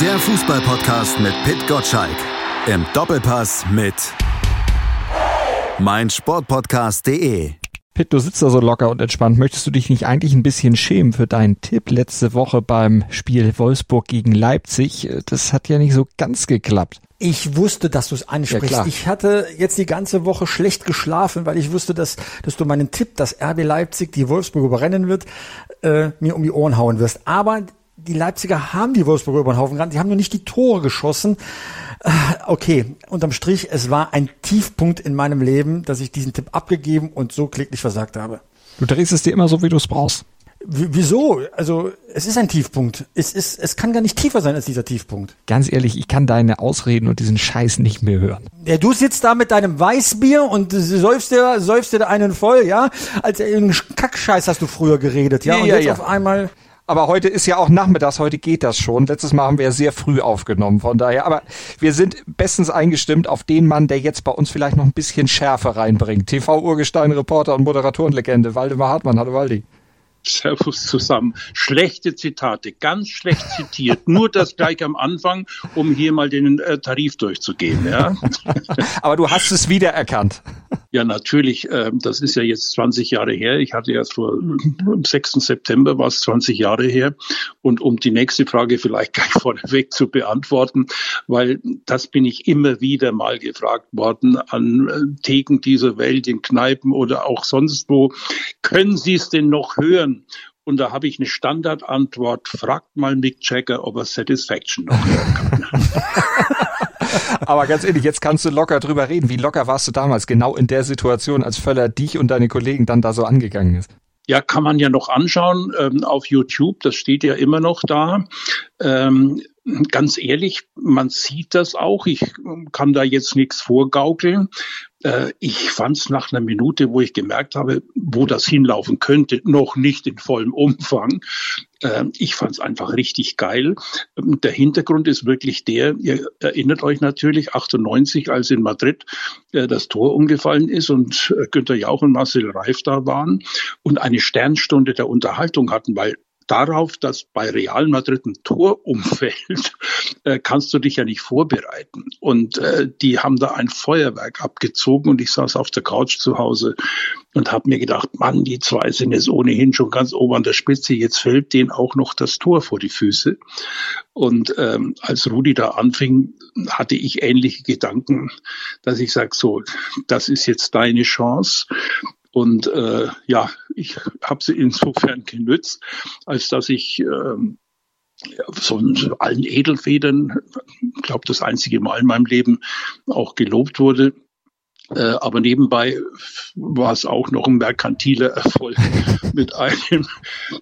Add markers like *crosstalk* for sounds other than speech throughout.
Der Fußballpodcast mit Pit Gottschalk. Im Doppelpass mit meinsportpodcast.de. Pitt, du sitzt da so locker und entspannt. Möchtest du dich nicht eigentlich ein bisschen schämen für deinen Tipp letzte Woche beim Spiel Wolfsburg gegen Leipzig? Das hat ja nicht so ganz geklappt. Ich wusste, dass du es ansprichst. Ja, ich hatte jetzt die ganze Woche schlecht geschlafen, weil ich wusste, dass, dass du meinen Tipp, dass RB Leipzig die Wolfsburg überrennen wird, äh, mir um die Ohren hauen wirst. Aber die Leipziger haben die Wolfsburger über den Haufen gerannt. Die haben nur nicht die Tore geschossen. Äh, okay, unterm Strich, es war ein Tiefpunkt in meinem Leben, dass ich diesen Tipp abgegeben und so kläglich versagt habe. Du drehst es dir immer so, wie du es brauchst. W wieso? Also, es ist ein Tiefpunkt. Es ist, es kann gar nicht tiefer sein als dieser Tiefpunkt. Ganz ehrlich, ich kann deine Ausreden und diesen Scheiß nicht mehr hören. Ja, du sitzt da mit deinem Weißbier und säufst dir, säufst dir einen voll, ja? Als einen Kackscheiß hast du früher geredet, ja? ja und ja, jetzt ja. auf einmal. Aber heute ist ja auch nachmittags, heute geht das schon. Letztes Mal haben wir sehr früh aufgenommen, von daher. Aber wir sind bestens eingestimmt auf den Mann, der jetzt bei uns vielleicht noch ein bisschen Schärfe reinbringt. TV-Urgestein, Reporter und Moderatorenlegende, Waldemar Hartmann. Hallo Waldi. Servus zusammen. Schlechte Zitate, ganz schlecht zitiert. Nur das gleich am Anfang, um hier mal den äh, Tarif durchzugehen. Ja? *laughs* Aber du hast es wiedererkannt. Ja, natürlich. Äh, das ist ja jetzt 20 Jahre her. Ich hatte ja vor am 6. September war es 20 Jahre her. Und um die nächste Frage vielleicht *laughs* gleich vorneweg zu beantworten, weil das bin ich immer wieder mal gefragt worden an äh, Theken dieser Welt, in Kneipen oder auch sonst wo. Können Sie es denn noch hören? Und da habe ich eine Standardantwort. Fragt mal Mick Jagger, ob er Satisfaction noch hören kann. *laughs* *laughs* Aber ganz ehrlich, jetzt kannst du locker drüber reden. Wie locker warst du damals genau in der Situation, als Völler dich und deine Kollegen dann da so angegangen ist? Ja, kann man ja noch anschauen ähm, auf YouTube. Das steht ja immer noch da. Ähm, ganz ehrlich, man sieht das auch. Ich kann da jetzt nichts vorgaukeln. Äh, ich fand es nach einer Minute, wo ich gemerkt habe, wo das hinlaufen könnte, noch nicht in vollem Umfang. Äh, ich fand es einfach richtig geil. Der Hintergrund ist wirklich der, ihr erinnert euch natürlich, 98, als in Madrid äh, das Tor umgefallen ist und Günter Jauch und Marcel Reif da waren und eine Sternstunde der Unterhaltung hatten, weil darauf, dass bei Real Madrid ein Tor umfällt, *laughs* äh, kannst du dich ja nicht vorbereiten. Und äh, die haben da ein Feuerwerk abgezogen und ich saß auf der Couch zu Hause und habe mir gedacht, Mann, die zwei sind jetzt ohnehin schon ganz oben an der Spitze, jetzt fällt denen auch noch das Tor vor die Füße. Und ähm, als Rudi da anfing, hatte ich ähnliche Gedanken, dass ich sage, so, das ist jetzt deine Chance. Und äh, ja, ich habe sie insofern genützt, als dass ich ähm, so allen Edelfedern, ich glaube, das einzige Mal in meinem Leben auch gelobt wurde. Äh, aber nebenbei war es auch noch ein merkantiler Erfolg *laughs* mit einem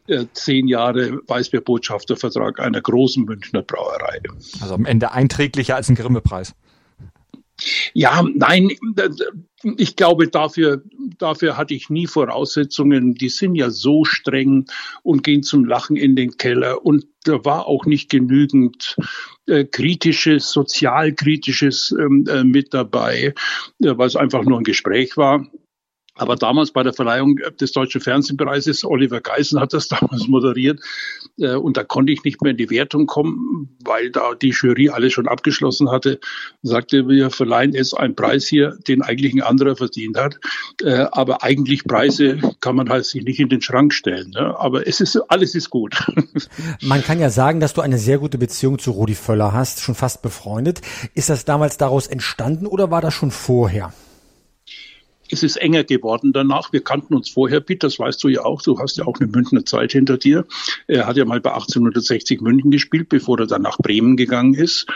äh, zehn Jahre Weißbierbotschaftervertrag einer großen Münchner Brauerei. Also am Ende einträglicher als ein Grimme-Preis. Ja, nein, ich glaube, dafür, dafür hatte ich nie Voraussetzungen. Die sind ja so streng und gehen zum Lachen in den Keller. Und da war auch nicht genügend äh, kritisches, sozialkritisches ähm, äh, mit dabei, äh, weil es einfach nur ein Gespräch war. Aber damals bei der Verleihung des Deutschen Fernsehpreises, Oliver Geisen hat das *laughs* damals moderiert, äh, und da konnte ich nicht mehr in die Wertung kommen, weil da die Jury alles schon abgeschlossen hatte, sagte, wir verleihen jetzt einen Preis hier, den eigentlich ein anderer verdient hat. Äh, aber eigentlich Preise kann man halt sich nicht in den Schrank stellen. Ne? Aber es ist, alles ist gut. *laughs* Man kann ja sagen, dass du eine sehr gute Beziehung zu Rudi Völler hast, schon fast befreundet. Ist das damals daraus entstanden oder war das schon vorher? Es ist enger geworden danach. Wir kannten uns vorher, Pete, das weißt du ja auch. Du hast ja auch eine Münchner Zeit hinter dir. Er hat ja mal bei 1860 München gespielt, bevor er dann nach Bremen gegangen ist.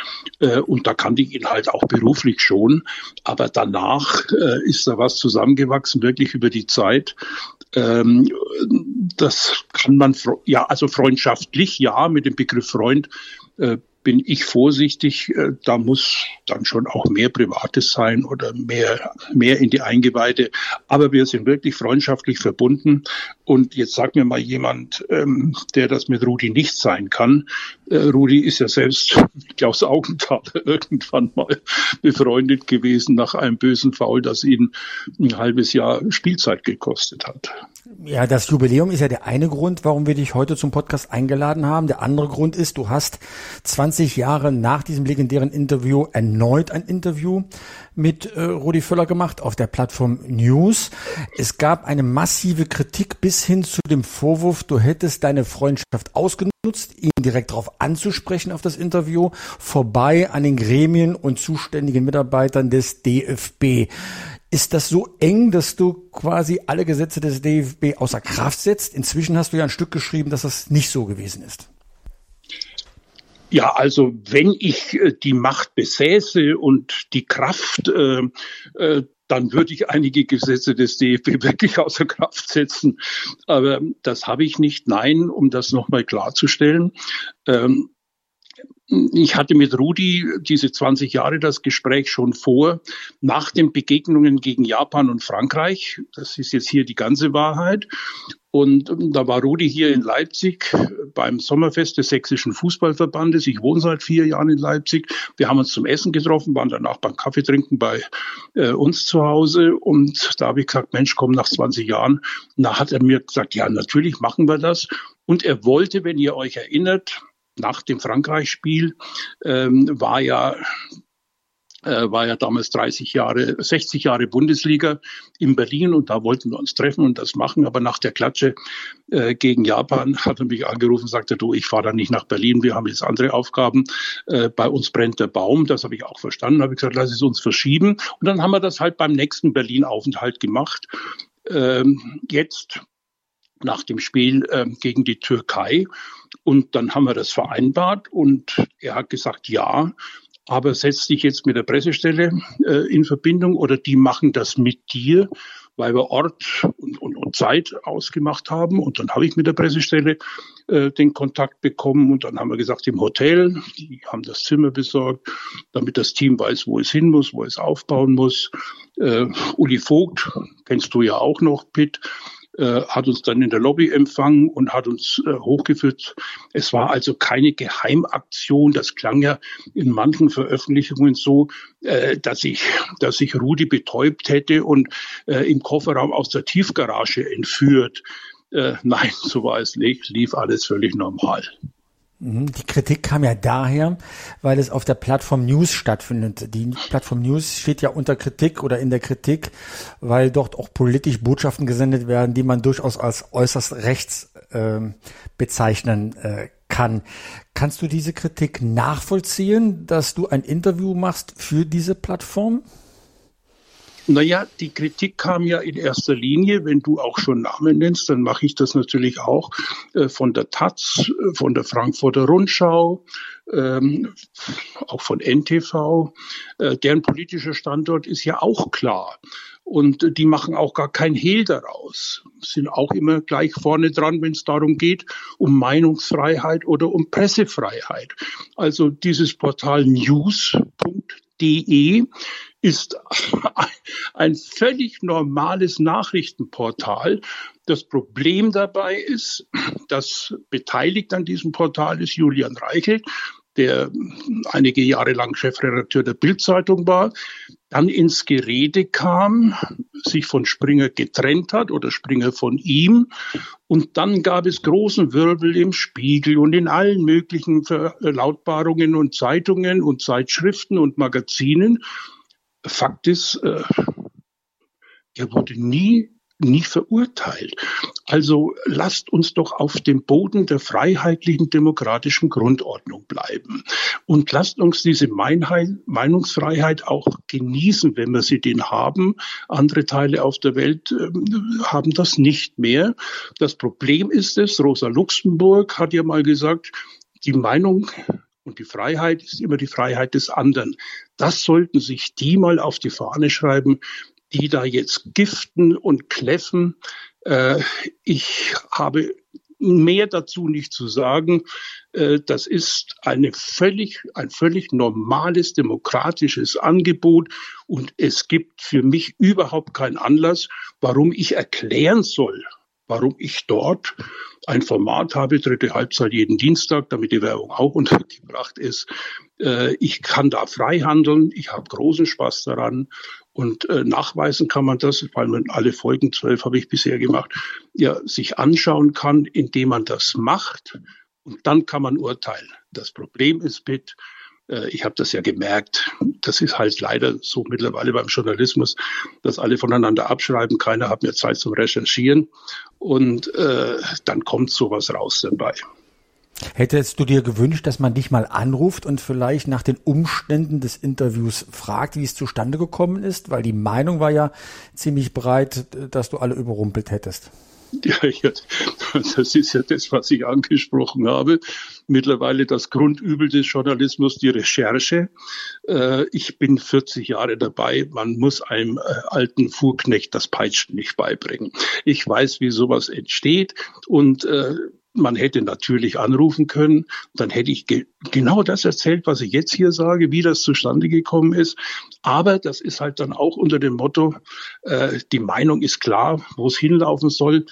Äh, und da kannte ich ihn halt auch beruflich schon. Aber danach äh, ist da was zusammengewachsen, wirklich über die Zeit. Ähm, das kann man, ja, also freundschaftlich, ja, mit dem Begriff Freund äh, bin ich vorsichtig. Äh, da muss dann schon auch mehr Privates sein oder mehr, mehr in die Eingeweide. Aber wir sind wirklich freundschaftlich verbunden. Und jetzt sagt mir mal jemand, ähm, der das mit Rudi nicht sein kann. Äh, Rudi ist ja selbst mit *laughs* Klaus Augenthaler *laughs* irgendwann mal befreundet gewesen nach einem bösen Foul, das ihn ein halbes Jahr Spielzeit gekostet hat. Ja, das Jubiläum ist ja der eine Grund, warum wir dich heute zum Podcast eingeladen haben. Der andere Grund ist, du hast 20 20 Jahre nach diesem legendären Interview erneut ein Interview mit äh, Rudi Völler gemacht auf der Plattform News. Es gab eine massive Kritik bis hin zu dem Vorwurf, du hättest deine Freundschaft ausgenutzt, ihn direkt darauf anzusprechen auf das Interview, vorbei an den Gremien und zuständigen Mitarbeitern des DFB. Ist das so eng, dass du quasi alle Gesetze des DFB außer Kraft setzt? Inzwischen hast du ja ein Stück geschrieben, dass das nicht so gewesen ist. Ja, also wenn ich äh, die Macht besäße und die Kraft, äh, äh, dann würde ich einige Gesetze des DFB *laughs* wirklich außer Kraft setzen. Aber das habe ich nicht. Nein, um das nochmal klarzustellen. Ähm, ich hatte mit Rudi diese 20 Jahre das Gespräch schon vor, nach den Begegnungen gegen Japan und Frankreich. Das ist jetzt hier die ganze Wahrheit. Und da war Rudi hier in Leipzig beim Sommerfest des Sächsischen Fußballverbandes. Ich wohne seit vier Jahren in Leipzig. Wir haben uns zum Essen getroffen, waren danach beim Kaffee trinken bei äh, uns zu Hause. Und da habe ich gesagt, Mensch, komm nach 20 Jahren. Und da hat er mir gesagt, ja, natürlich machen wir das. Und er wollte, wenn ihr euch erinnert, nach dem Frankreich-Spiel ähm, war ja äh, war ja damals 30 Jahre, 60 Jahre Bundesliga in Berlin und da wollten wir uns treffen und das machen. Aber nach der Klatsche äh, gegen Japan *laughs* hat er mich angerufen und sagte, du, ich fahre da nicht nach Berlin, wir haben jetzt andere Aufgaben. Äh, bei uns brennt der Baum, das habe ich auch verstanden. habe ich gesagt, lass es uns verschieben. Und dann haben wir das halt beim nächsten Berlin-Aufenthalt gemacht. Ähm, jetzt nach dem Spiel äh, gegen die Türkei. Und dann haben wir das vereinbart und er hat gesagt, ja, aber setz dich jetzt mit der Pressestelle äh, in Verbindung oder die machen das mit dir, weil wir Ort und, und, und Zeit ausgemacht haben. Und dann habe ich mit der Pressestelle äh, den Kontakt bekommen und dann haben wir gesagt, im Hotel, die haben das Zimmer besorgt, damit das Team weiß, wo es hin muss, wo es aufbauen muss. Äh, Uli Vogt, kennst du ja auch noch, Pitt, äh, hat uns dann in der Lobby empfangen und hat uns äh, hochgeführt. Es war also keine Geheimaktion. Das klang ja in manchen Veröffentlichungen so, äh, dass ich, dass ich Rudi betäubt hätte und äh, im Kofferraum aus der Tiefgarage entführt. Äh, nein, *laughs* so war es nicht. Lief alles völlig normal. Mhm. Die Kritik kam ja daher, weil es auf der Plattform News stattfindet. Die Plattform News steht ja unter Kritik oder in der Kritik, weil dort auch politisch Botschaften gesendet werden, die man durchaus als äußerst rechts äh, bezeichnen äh, kann. Kannst du diese Kritik nachvollziehen, dass du ein Interview machst für diese Plattform? Naja, die Kritik kam ja in erster Linie, wenn du auch schon Namen nennst, dann mache ich das natürlich auch äh, von der Taz, äh, von der Frankfurter Rundschau, ähm, auch von NTV. Äh, deren politischer Standort ist ja auch klar. Und die machen auch gar kein Hehl daraus, sind auch immer gleich vorne dran, wenn es darum geht, um Meinungsfreiheit oder um Pressefreiheit. Also dieses Portal news.de ist ein völlig normales Nachrichtenportal. Das Problem dabei ist, dass beteiligt an diesem Portal ist Julian Reichelt, der einige Jahre lang Chefredakteur der Bildzeitung war, dann ins Gerede kam, sich von Springer getrennt hat oder Springer von ihm. Und dann gab es großen Wirbel im Spiegel und in allen möglichen Verlautbarungen und Zeitungen und Zeitschriften und Magazinen. Fakt ist, äh, er wurde nie nie verurteilt. Also lasst uns doch auf dem Boden der freiheitlichen demokratischen Grundordnung bleiben und lasst uns diese Meinungsfreiheit auch genießen, wenn wir sie denn haben. Andere Teile auf der Welt äh, haben das nicht mehr. Das Problem ist es, Rosa Luxemburg hat ja mal gesagt, die Meinung und die Freiheit ist immer die Freiheit des anderen. Das sollten sich die mal auf die Fahne schreiben, die da jetzt giften und kläffen. Äh, ich habe mehr dazu nicht zu sagen. Äh, das ist eine völlig, ein völlig normales demokratisches Angebot und es gibt für mich überhaupt keinen Anlass, warum ich erklären soll, warum ich dort ein Format habe, dritte Halbzeit jeden Dienstag, damit die Werbung auch untergebracht ist. Äh, ich kann da frei handeln, ich habe großen Spaß daran und äh, nachweisen kann man das, weil man alle Folgen, zwölf habe ich bisher gemacht, ja, sich anschauen kann, indem man das macht Und dann kann man urteilen. Das Problem ist, äh, ich habe das ja gemerkt, das ist halt leider so mittlerweile beim Journalismus, dass alle voneinander abschreiben, keiner hat mehr Zeit zum Recherchieren und äh, dann kommt sowas raus dabei. Hättest du dir gewünscht, dass man dich mal anruft und vielleicht nach den Umständen des Interviews fragt, wie es zustande gekommen ist? Weil die Meinung war ja ziemlich breit, dass du alle überrumpelt hättest. Ja, das ist ja das, was ich angesprochen habe. Mittlerweile das Grundübel des Journalismus, die Recherche. Äh, ich bin 40 Jahre dabei. Man muss einem äh, alten Fuhrknecht das Peitschen nicht beibringen. Ich weiß, wie sowas entsteht und äh, man hätte natürlich anrufen können, dann hätte ich ge genau das erzählt, was ich jetzt hier sage, wie das zustande gekommen ist. Aber das ist halt dann auch unter dem Motto, äh, die Meinung ist klar, wo es hinlaufen soll.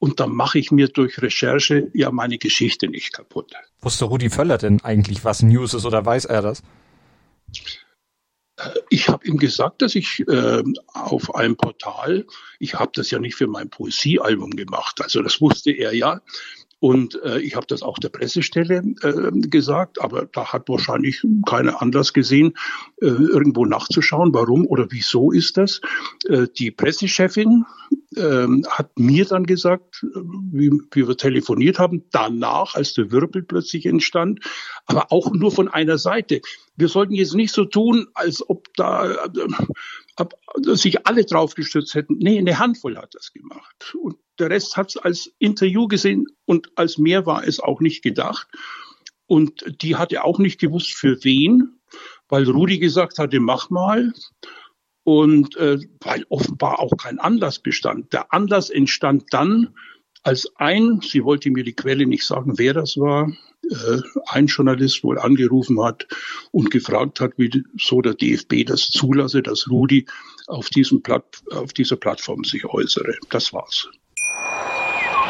Und dann mache ich mir durch Recherche ja meine Geschichte nicht kaputt. Wusste Rudi Völler denn eigentlich, was News ist oder weiß er das? Äh, ich habe ihm gesagt, dass ich äh, auf einem Portal, ich habe das ja nicht für mein Poesiealbum gemacht, also das wusste er ja, und äh, ich habe das auch der Pressestelle äh, gesagt, aber da hat wahrscheinlich keiner Anlass gesehen, äh, irgendwo nachzuschauen, warum oder wieso ist das. Äh, die Pressechefin äh, hat mir dann gesagt, äh, wie, wie wir telefoniert haben, danach, als der Wirbel plötzlich entstand, aber auch nur von einer Seite. Wir sollten jetzt nicht so tun, als ob da äh, ab, sich alle drauf gestürzt hätten. Nee, eine Handvoll hat das gemacht. Und der Rest hat es als Interview gesehen und als mehr war es auch nicht gedacht. Und die hatte auch nicht gewusst, für wen, weil Rudi gesagt hatte, mach mal. Und äh, weil offenbar auch kein Anlass bestand. Der Anlass entstand dann, als ein, sie wollte mir die Quelle nicht sagen, wer das war, äh, ein Journalist wohl angerufen hat und gefragt hat, wie so der DFB das zulasse, dass Rudi auf, diesem Platt, auf dieser Plattform sich äußere. Das war's.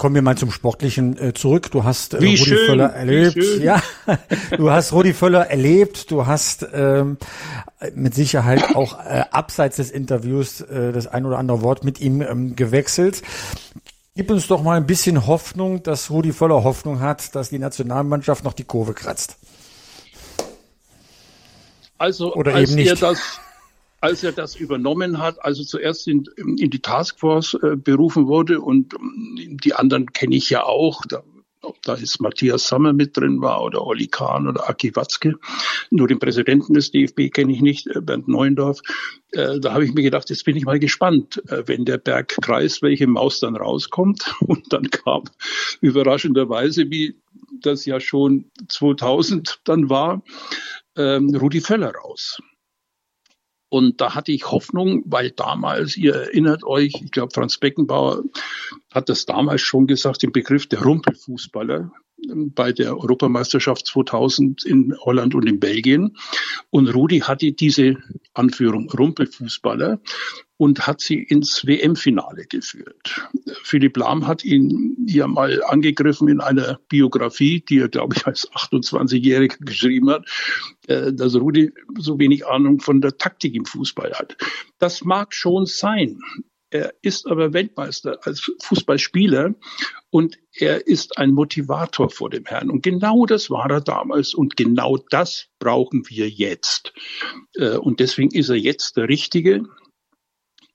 Kommen wir mal zum Sportlichen äh, zurück. Du hast äh, Rudi schön, Völler erlebt. Ja, *laughs* du hast Rudi Völler erlebt. Du hast ähm, mit Sicherheit auch äh, abseits des Interviews äh, das ein oder andere Wort mit ihm ähm, gewechselt. Gib uns doch mal ein bisschen Hoffnung, dass Rudi Völler Hoffnung hat, dass die Nationalmannschaft noch die Kurve kratzt. Also, oder als eben nicht. er das als er das übernommen hat, also zuerst in, in die Taskforce äh, berufen wurde und ähm, die anderen kenne ich ja auch, da, ob da ist Matthias Sammer mit drin war oder Olli Kahn oder Aki Watzke. Nur den Präsidenten des DFB kenne ich nicht, äh, Bernd Neuendorf. Äh, da habe ich mir gedacht, jetzt bin ich mal gespannt, äh, wenn der Berg kreist, welche Maus dann rauskommt. *laughs* Und dann kam überraschenderweise, wie das ja schon 2000 dann war, ähm, Rudi Völler raus. Und da hatte ich Hoffnung, weil damals, ihr erinnert euch, ich glaube, Franz Beckenbauer hat das damals schon gesagt, den Begriff der Rumpelfußballer bei der Europameisterschaft 2000 in Holland und in Belgien. Und Rudi hatte diese Anführung Rumpelfußballer und hat sie ins WM-Finale geführt. Philipp Lahm hat ihn ja mal angegriffen in einer Biografie, die er, glaube ich, als 28-Jähriger *laughs* geschrieben hat, äh, dass Rudi so wenig Ahnung von der Taktik im Fußball hat. Das mag schon sein. Er ist aber Weltmeister als Fußballspieler und er ist ein Motivator vor dem Herrn. Und genau das war er damals und genau das brauchen wir jetzt. Äh, und deswegen ist er jetzt der Richtige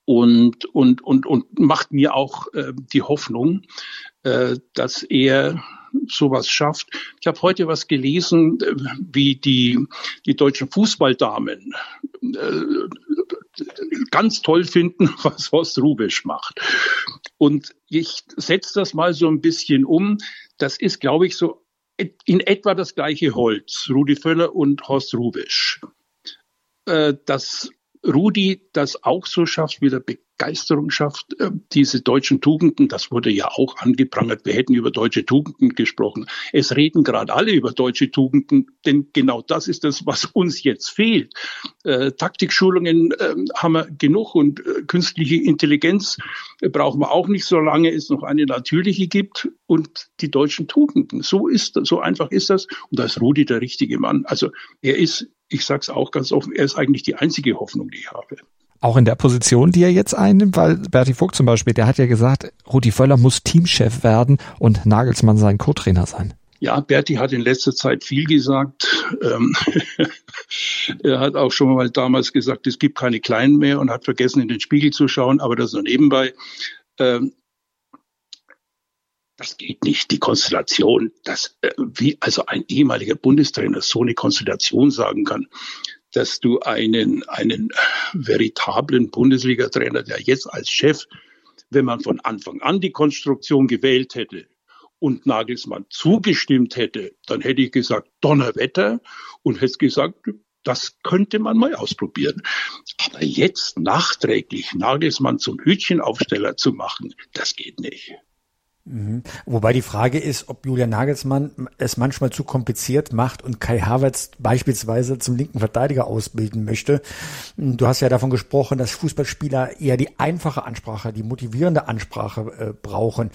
und, und, und, und macht mir auch äh, die Hoffnung, äh, dass er sowas schafft. Ich habe heute was gelesen, wie die, die deutschen Fußballdamen ganz toll finden, *laughs* was Horst Rubisch macht. Und ich setze das mal so ein bisschen um. Das ist, glaube ich, so in etwa das gleiche Holz, Rudi Völler und Horst Rubisch. Äh, dass Rudi das auch so schafft, wieder Begeisterung schafft, äh, diese deutschen Tugenden, das wurde ja auch angeprangert, wir hätten über deutsche Tugenden gesprochen. Es reden gerade alle über deutsche Tugenden, denn genau das ist das, was uns jetzt fehlt. Äh, Taktikschulungen äh, haben wir genug und äh, künstliche Intelligenz brauchen wir auch nicht, solange es noch eine natürliche gibt und die deutschen Tugenden. So ist, so einfach ist das und da ist Rudi der richtige Mann. Also er ist, ich sage es auch ganz offen, er ist eigentlich die einzige Hoffnung, die ich habe. Auch in der Position, die er jetzt einnimmt, weil Berti Vogt zum Beispiel, der hat ja gesagt, Rudi Völler muss Teamchef werden und Nagelsmann sein Co-Trainer sein. Ja, Berti hat in letzter Zeit viel gesagt. Ähm, *laughs* er hat auch schon mal damals gesagt, es gibt keine Kleinen mehr und hat vergessen, in den Spiegel zu schauen, aber das nur nebenbei. Ähm, das geht nicht, die Konstellation, dass äh, wie also ein ehemaliger Bundestrainer so eine Konstellation sagen kann, dass du einen, einen veritablen Bundesliga-Trainer, der jetzt als Chef, wenn man von Anfang an die Konstruktion gewählt hätte und Nagelsmann zugestimmt hätte, dann hätte ich gesagt, Donnerwetter und hätte gesagt, das könnte man mal ausprobieren. Aber jetzt nachträglich Nagelsmann zum Hütchenaufsteller zu machen, das geht nicht. Mhm. Wobei die Frage ist, ob Julian Nagelsmann es manchmal zu kompliziert macht und Kai Havertz beispielsweise zum linken Verteidiger ausbilden möchte. Du hast ja davon gesprochen, dass Fußballspieler eher die einfache Ansprache, die motivierende Ansprache äh, brauchen.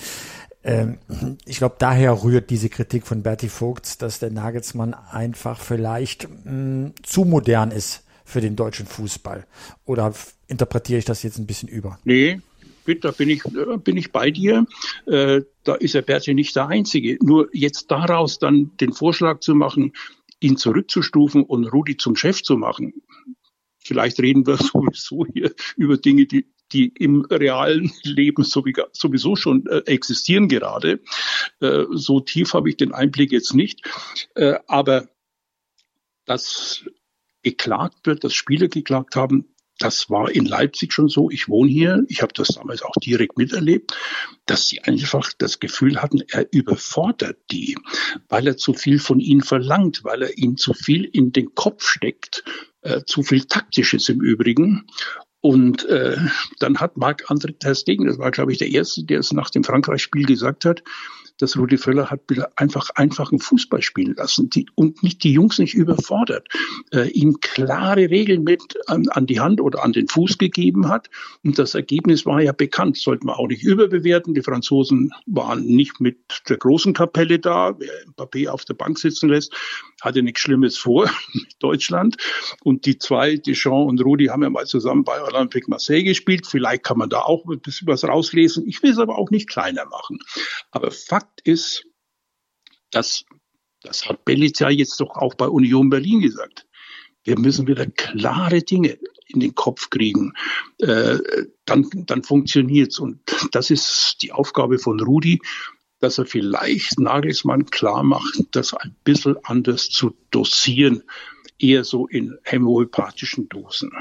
Ähm, ich glaube, daher rührt diese Kritik von Berti Vogts, dass der Nagelsmann einfach vielleicht mh, mm, zu modern ist für den deutschen Fußball. Oder interpretiere ich das jetzt ein bisschen über? Nee, da bin ich, bin ich bei dir. Äh, da ist der Berti nicht der Einzige. Nur jetzt daraus dann den Vorschlag zu machen, ihn zurückzustufen und Rudi zum Chef zu machen. Vielleicht reden wir *laughs* sowieso hier über Dinge, die, die im realen Leben sowieso schon äh, existieren gerade. Äh, so tief habe ich den Einblick jetzt nicht. Äh, aber dass geklagt wird, dass Spieler geklagt haben, das war in Leipzig schon so. Ich wohne hier. Ich habe das damals auch direkt miterlebt, dass sie einfach das Gefühl hatten, er überfordert die, weil er zu viel von ihnen verlangt, weil er ihnen zu viel in den Kopf steckt, äh, zu viel Taktisches im Übrigen. Und äh, dann hat Marc-André Ter Stegen, das war, glaube ich, der Erste, der es nach dem Frankreich-Spiel gesagt hat, dass Rudi Völler hat einfach einfachen Fußball spielen lassen die, und nicht die Jungs nicht überfordert, äh, ihnen klare Regeln mit an, an, die Hand oder an den Fuß gegeben hat. Und das Ergebnis war ja bekannt, sollten wir auch nicht überbewerten. Die Franzosen waren nicht mit der großen Kapelle da. Wer Mbappé auf der Bank sitzen lässt, hatte nichts Schlimmes vor *laughs* mit Deutschland. Und die zwei, Deschamps und Rudi, haben ja mal zusammen bei Olympique Marseille gespielt. Vielleicht kann man da auch ein bisschen was rauslesen. Ich will es aber auch nicht kleiner machen. Aber Fakt Fakt ist, dass, das hat Belitz ja jetzt doch auch bei Union Berlin gesagt. Wir müssen wieder klare Dinge in den Kopf kriegen. Äh, dann, dann funktioniert's. Und das ist die Aufgabe von Rudi, dass er vielleicht Nagelsmann klar macht, das ein bisschen anders zu dosieren eher so in homöopathischen Dosen.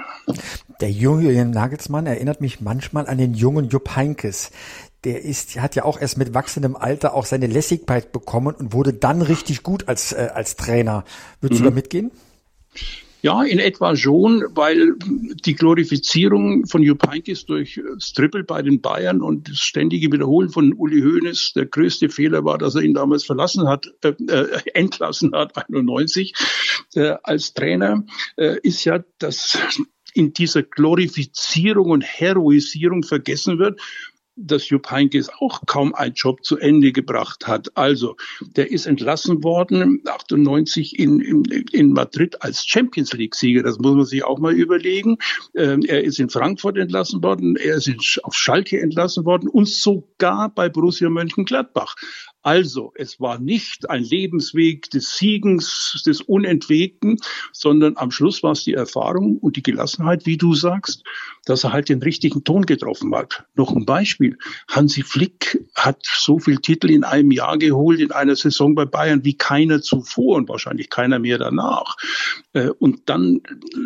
Der junge Nagelsmann erinnert mich manchmal an den jungen Jupp Heinkes der ist, hat ja auch erst mit wachsendem Alter auch seine Lässigkeit bekommen und wurde dann richtig gut als, äh, als Trainer. Würdest mhm. du da mitgehen? Ja, in etwa schon, weil die Glorifizierung von Jupp Heynckes durch das Triple bei den Bayern und das ständige Wiederholen von Uli Hoeneß, der größte Fehler war, dass er ihn damals verlassen hat, äh, äh, entlassen hat, *laughs* 91, äh, als Trainer, äh, ist ja, dass in dieser Glorifizierung und Heroisierung vergessen wird, dass Jupp Heynckes auch kaum einen Job zu Ende gebracht hat. Also, der ist entlassen worden, 98 in, in, in Madrid als Champions League-Sieger. Das muss man sich auch mal überlegen. Ähm, er ist in Frankfurt entlassen worden, er ist in, auf Schalke entlassen worden und sogar bei Borussia Mönchengladbach. Also, es war nicht ein Lebensweg des Siegens, des Unentwegten, sondern am Schluss war es die Erfahrung und die Gelassenheit, wie du sagst, dass er halt den richtigen Ton getroffen hat. Noch ein Beispiel. Hansi Flick hat so viel Titel in einem Jahr geholt, in einer Saison bei Bayern, wie keiner zuvor und wahrscheinlich keiner mehr danach. Äh, und dann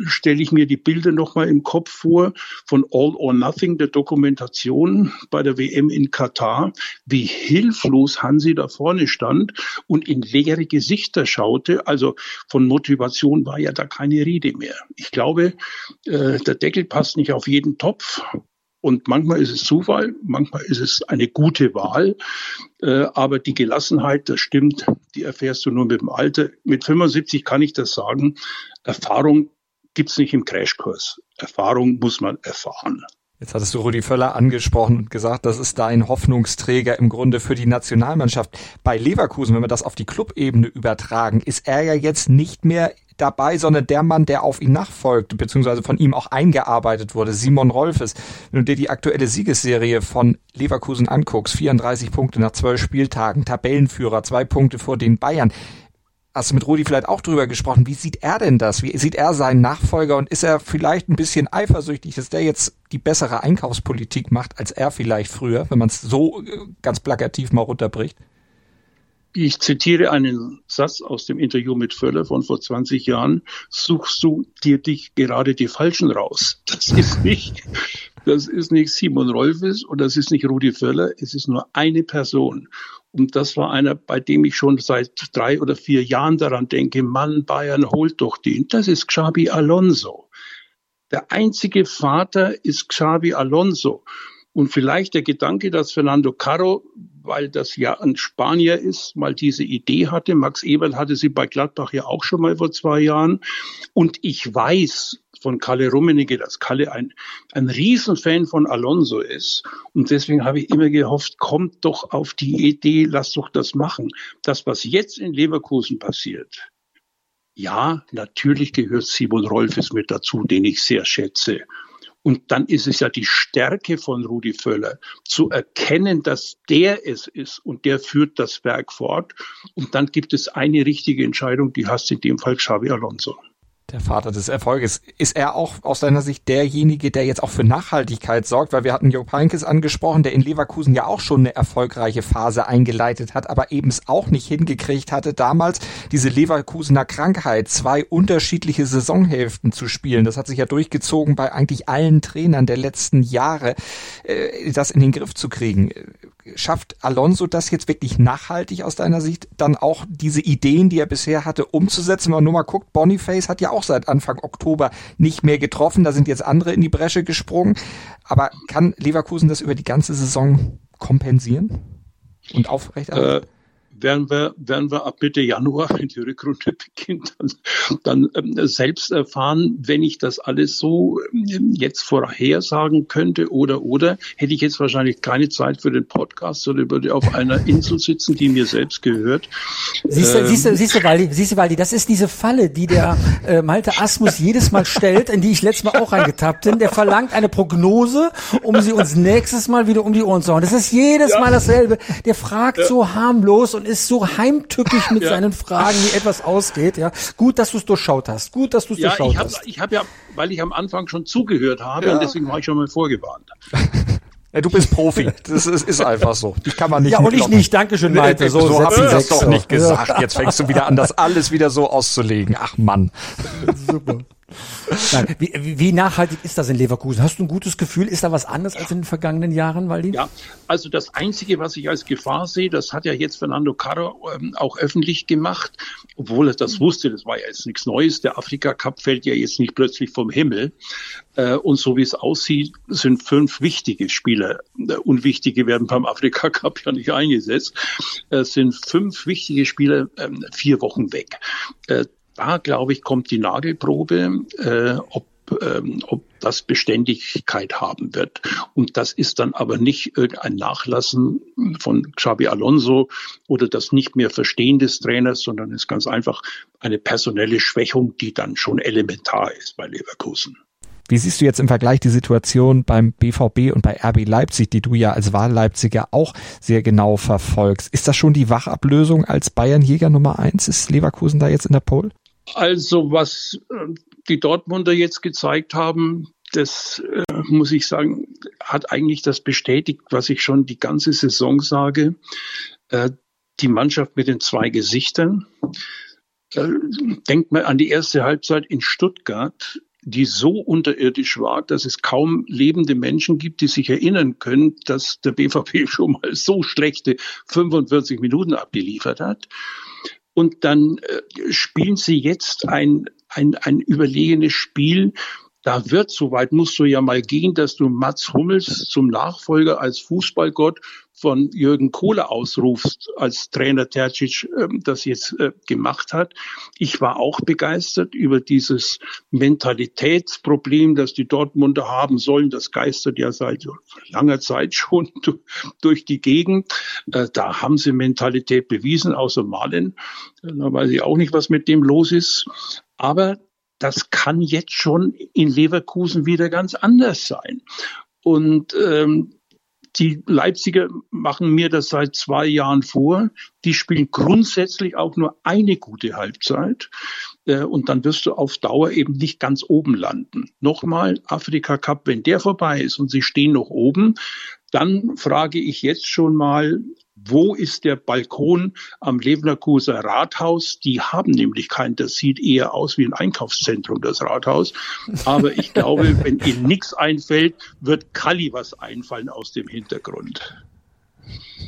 stelle ich mir die Bilder nochmal im Kopf vor von All or Nothing, der Dokumentation bei der WM in Katar, wie hilflos Hansi da vorne stand und in leere Gesichter schaute. Also von Motivation war ja da keine Rede mehr. Ich glaube, äh, der Deckel passt nicht auf jeden Topf. Und manchmal ist es Zufall, manchmal ist es eine gute Wahl. Äh, aber die Gelassenheit, das stimmt, die erfährst du nur mit dem Alter. Mit 75 kann ich das sagen. Erfahrung gibt's nicht im Crashkurs. Erfahrung muss man erfahren. Jetzt hattest du Rudi Völler angesprochen und gesagt, das ist dein Hoffnungsträger im Grunde für die Nationalmannschaft. Bei Leverkusen, wenn wir das auf die Clubebene übertragen, ist er ja jetzt nicht mehr dabei, sondern der Mann, der auf ihn nachfolgt, beziehungsweise von ihm auch eingearbeitet wurde, Simon Rolfes. Wenn du dir die aktuelle Siegesserie von Leverkusen anguckst, 34 Punkte nach 12 Spieltagen, Tabellenführer, zwei Punkte vor den Bayern. Hast du mit Rudi vielleicht auch drüber gesprochen? Wie sieht er denn das? Wie sieht er seinen Nachfolger und ist er vielleicht ein bisschen eifersüchtig, dass der jetzt die bessere Einkaufspolitik macht als er vielleicht früher, wenn man es so äh, ganz plakativ mal runterbricht? Ich zitiere einen Satz aus dem Interview mit Völler von vor 20 Jahren. Suchst du dir dich gerade die Falschen raus? Das ist nicht, das ist nicht Simon Rolfes und das ist nicht Rudi Völler. Es ist nur eine Person. Und das war einer, bei dem ich schon seit drei oder vier Jahren daran denke, Mann, Bayern holt doch den. Das ist Xabi Alonso. Der einzige Vater ist Xabi Alonso. Und vielleicht der Gedanke, dass Fernando Caro, weil das ja ein Spanier ist, mal diese Idee hatte. Max Eberl hatte sie bei Gladbach ja auch schon mal vor zwei Jahren. Und ich weiß von Kalle Rummenigge, dass Kalle ein, ein Riesenfan von Alonso ist. Und deswegen habe ich immer gehofft, kommt doch auf die Idee, lass doch das machen. Das, was jetzt in Leverkusen passiert, ja, natürlich gehört Simon Rolfes mit dazu, den ich sehr schätze. Und dann ist es ja die Stärke von Rudi Völler, zu erkennen, dass der es ist und der führt das Werk fort. Und dann gibt es eine richtige Entscheidung, die hast in dem Fall Xavi Alonso der Vater des Erfolges. Ist er auch aus deiner Sicht derjenige, der jetzt auch für Nachhaltigkeit sorgt? Weil wir hatten Jo Heinkes angesprochen, der in Leverkusen ja auch schon eine erfolgreiche Phase eingeleitet hat, aber eben es auch nicht hingekriegt hatte, damals diese Leverkusener Krankheit, zwei unterschiedliche Saisonhälften zu spielen. Das hat sich ja durchgezogen bei eigentlich allen Trainern der letzten Jahre, äh, das in den Griff zu kriegen schafft Alonso das jetzt wirklich nachhaltig aus deiner Sicht, dann auch diese Ideen, die er bisher hatte, umzusetzen? Wenn man nur mal guckt, Boniface hat ja auch seit Anfang Oktober nicht mehr getroffen, da sind jetzt andere in die Bresche gesprungen. Aber kann Leverkusen das über die ganze Saison kompensieren und aufrechterhalten? Äh, werden wir, werden wir ab Mitte Januar, *laughs* wenn die Rückrunde beginnt, dann, dann ähm, selbst erfahren, wenn ich das alles so ähm, jetzt vorhersagen könnte oder oder, hätte ich jetzt wahrscheinlich keine Zeit für den Podcast, sondern würde auf einer *laughs* Insel sitzen, die mir selbst gehört. Siehst du, ähm, siehst du, siehst du, Waldi, siehst du, Waldi, das ist diese Falle, die der *laughs* äh, Malte Asmus jedes Mal stellt, in die ich letztes Mal auch reingetappt bin. Der verlangt eine Prognose, um sie uns nächstes Mal wieder um die Ohren zu hauen. Das ist jedes ja. Mal dasselbe. Der fragt ja. so harmlos und ist so heimtückisch mit *laughs* ja. seinen Fragen, wie etwas ausgeht. Ja, gut, dass du es durchschaut hast. Gut, dass du es ja, durchschaut ich hab, hast. Ich habe ja, weil ich am Anfang schon zugehört habe ja. und deswegen war ich schon mal vorgewarnt. Ja, du bist Profi. *laughs* Das ist, ist einfach so. Die kann man nicht. Ja, und ich nicht. Dankeschön, Malte. So, so habe ich das doch nicht gesagt. Jetzt fängst du wieder an, das alles wieder so auszulegen. Ach Mann. Super. Wie, wie, nachhaltig ist das in Leverkusen? Hast du ein gutes Gefühl? Ist da was anders als in den vergangenen Jahren, Waldi? Ja, also das Einzige, was ich als Gefahr sehe, das hat ja jetzt Fernando Carro ähm, auch öffentlich gemacht, obwohl er das wusste, das war ja jetzt nichts Neues. Der Afrika-Cup fällt ja jetzt nicht plötzlich vom Himmel. Äh, und so wie es aussieht, sind fünf wichtige Spieler, äh, unwichtige werden beim Afrika-Cup ja nicht eingesetzt, äh, sind fünf wichtige Spieler äh, vier Wochen weg. Da, glaube ich, kommt die Nagelprobe, äh, ob ähm, ob das Beständigkeit haben wird. Und das ist dann aber nicht irgendein Nachlassen von Xabi Alonso oder das nicht mehr Verstehen des Trainers, sondern ist ganz einfach eine personelle Schwächung, die dann schon elementar ist bei Leverkusen. Wie siehst du jetzt im Vergleich die Situation beim BVB und bei RB Leipzig, die du ja als Wahlleipziger auch sehr genau verfolgst? Ist das schon die Wachablösung als Bayernjäger Nummer eins? Ist Leverkusen da jetzt in der Pole? Also was äh, die Dortmunder jetzt gezeigt haben, das äh, muss ich sagen, hat eigentlich das bestätigt, was ich schon die ganze Saison sage. Äh, die Mannschaft mit den zwei Gesichtern. Äh, denkt mal an die erste Halbzeit in Stuttgart die so unterirdisch war, dass es kaum lebende Menschen gibt, die sich erinnern können, dass der BVB *laughs* schon mal so schlechte 45 Minuten abgeliefert hat. Und dann äh, spielen sie jetzt ein, ein, ein überlegenes Spiel, da wird, soweit musst du ja mal gehen, dass du Mats Hummels zum Nachfolger als Fußballgott von Jürgen Kohler ausrufst, als Trainer Tercic äh, das jetzt äh, gemacht hat. Ich war auch begeistert über dieses Mentalitätsproblem, das die Dortmunder haben sollen. Das geistert ja seit langer Zeit *laughs* schon durch die Gegend. Äh, da haben sie Mentalität bewiesen, außer Malen. Da weiß ich auch nicht, was mit dem los ist. Aber das kann jetzt schon in Leverkusen wieder ganz anders sein. Und ähm, die Leipziger machen mir das seit zwei Jahren vor. Die spielen grundsätzlich auch nur eine gute Halbzeit. Äh, und dann wirst du auf Dauer eben nicht ganz oben landen. Nochmal, Afrika Cup, wenn der vorbei ist und sie stehen noch oben, dann frage ich jetzt schon mal, wo ist der Balkon am Leverkuser Rathaus? Die haben nämlich keinen, das sieht eher aus wie ein Einkaufszentrum, das Rathaus. Aber ich glaube, wenn ihnen nichts einfällt, wird Kalli was einfallen aus dem Hintergrund.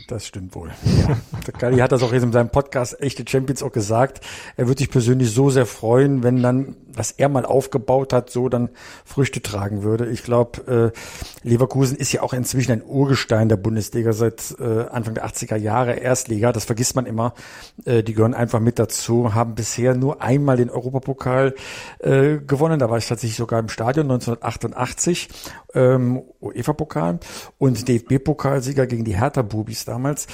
Das stimmt wohl. Ja. Kali hat das auch in seinem Podcast Echte Champions auch gesagt. Er würde sich persönlich so sehr freuen, wenn dann, was er mal aufgebaut hat, so dann Früchte tragen würde. Ich glaube, äh, Leverkusen ist ja auch inzwischen ein Urgestein der Bundesliga seit äh, Anfang der 80er Jahre Erstliga. Das vergisst man immer. Äh, die gehören einfach mit dazu, haben bisher nur einmal den Europapokal äh, gewonnen. Da war ich tatsächlich sogar im Stadion 1988 ähm, UEFA-Pokal und DFB-Pokalsieger gegen die Hertha-Bubis damals.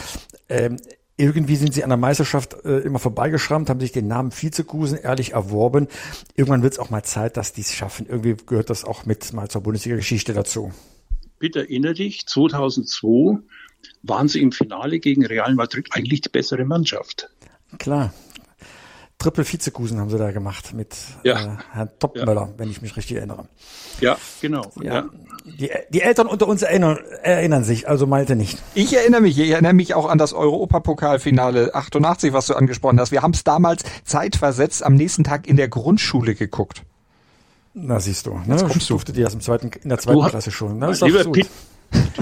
Ähm, irgendwie sind sie an der Meisterschaft äh, immer vorbeigeschrammt, haben sich den Namen Vizekusen ehrlich erworben. Irgendwann wird es auch mal Zeit, dass die es schaffen. Irgendwie gehört das auch mit mal zur Bundesliga-Geschichte dazu. Bitte erinnere dich, 2002 waren sie im Finale gegen Real Madrid eigentlich die bessere Mannschaft. Klar, Triple Vizekusen haben sie da gemacht mit ja. äh, Herrn Topmöller, ja. wenn ich mich richtig erinnere. Ja, genau. Ja. ja. Die, die Eltern unter uns erinnern, erinnern sich, also Malte nicht. Ich erinnere mich, ich erinnere mich auch an das Europapokalfinale 88, was du angesprochen hast. Wir haben es damals zeitversetzt am nächsten Tag in der Grundschule geguckt. Na siehst du, ne? Jetzt du. dir das im zweiten, in der zweiten du Klasse schon. Ne? Lieber, Pete,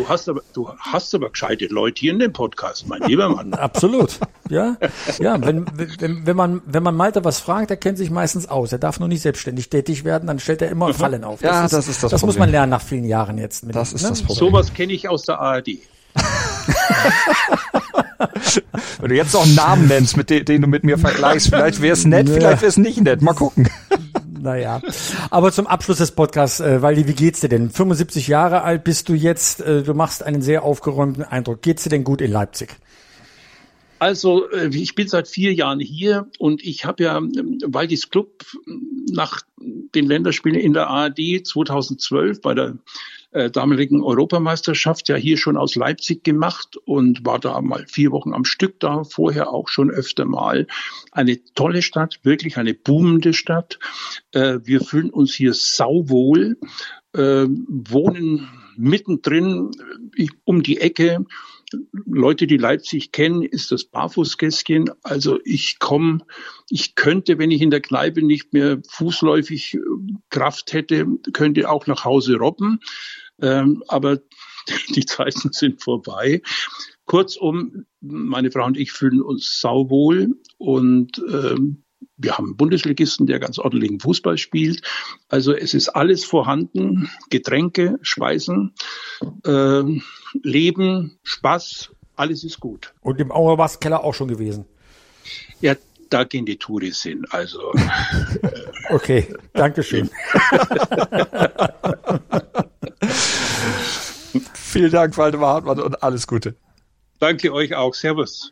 hast aber, du hast aber gescheite Leute hier in dem Podcast, mein lieber Mann. *laughs* Absolut. Ja, ja. Wenn, wenn, wenn man, wenn man Malte was fragt, er kennt sich meistens aus. Er darf nur nicht selbstständig tätig werden, dann stellt er immer mhm. Fallen auf. Das ja, ist, das ist das Das muss man lernen nach vielen Jahren jetzt. Mit, das ist ne? das Problem. Sowas kenne ich aus der ARD. *laughs* Wenn du jetzt noch einen Namen nennst, mit dem, den du mit mir vergleichst, vielleicht wäre es nett, *laughs* vielleicht wäre es nicht nett. Mal gucken. Naja, aber zum Abschluss des Podcasts, äh, Waldi, wie geht's dir denn? 75 Jahre alt bist du jetzt, äh, du machst einen sehr aufgeräumten Eindruck. Geht's dir denn gut in Leipzig? Also äh, ich bin seit vier Jahren hier und ich habe ja ähm, Waldis Club nach den Länderspielen in der ARD 2012 bei der äh, damaligen Europameisterschaft ja hier schon aus Leipzig gemacht und war da mal vier Wochen am Stück da, vorher auch schon öfter mal. Eine tolle Stadt, wirklich eine boomende Stadt. Äh, wir fühlen uns hier sauwohl, äh, wohnen mittendrin äh, um die Ecke. Leute, die Leipzig kennen, ist das Barfußgässchen. Also ich komme, ich könnte, wenn ich in der Kneipe nicht mehr fußläufig äh, Kraft hätte, könnte auch nach Hause robben. Ähm, aber *laughs* die Zeiten sind vorbei. Kurzum, meine Frau und ich fühlen uns sauwohl und ähm, wir haben einen Bundesligisten, der ganz ordentlichen Fußball spielt. Also es ist alles vorhanden. Getränke, Speisen, äh, Leben, Spaß, alles ist gut. Und im Auerbachskeller auch schon gewesen? Ja, da gehen die Touris hin. Also. *laughs* okay, Dankeschön. *laughs* Vielen Dank, Waldemar Hartmann, und alles Gute. Danke euch auch. Servus.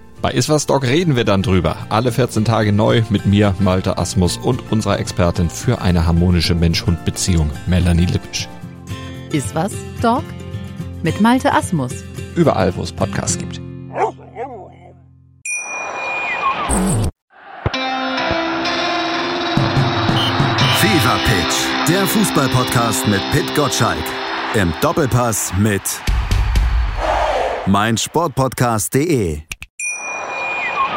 Bei Iswas Dog reden wir dann drüber. Alle 14 Tage neu mit mir, Malte Asmus und unserer Expertin für eine harmonische Mensch-Hund-Beziehung, Melanie Lippisch. Iswas Dog mit Malte Asmus. Überall, wo es Podcasts gibt. Fever Pitch, der Fußballpodcast mit Pit Gottschalk. Im Doppelpass mit meinsportpodcast.de.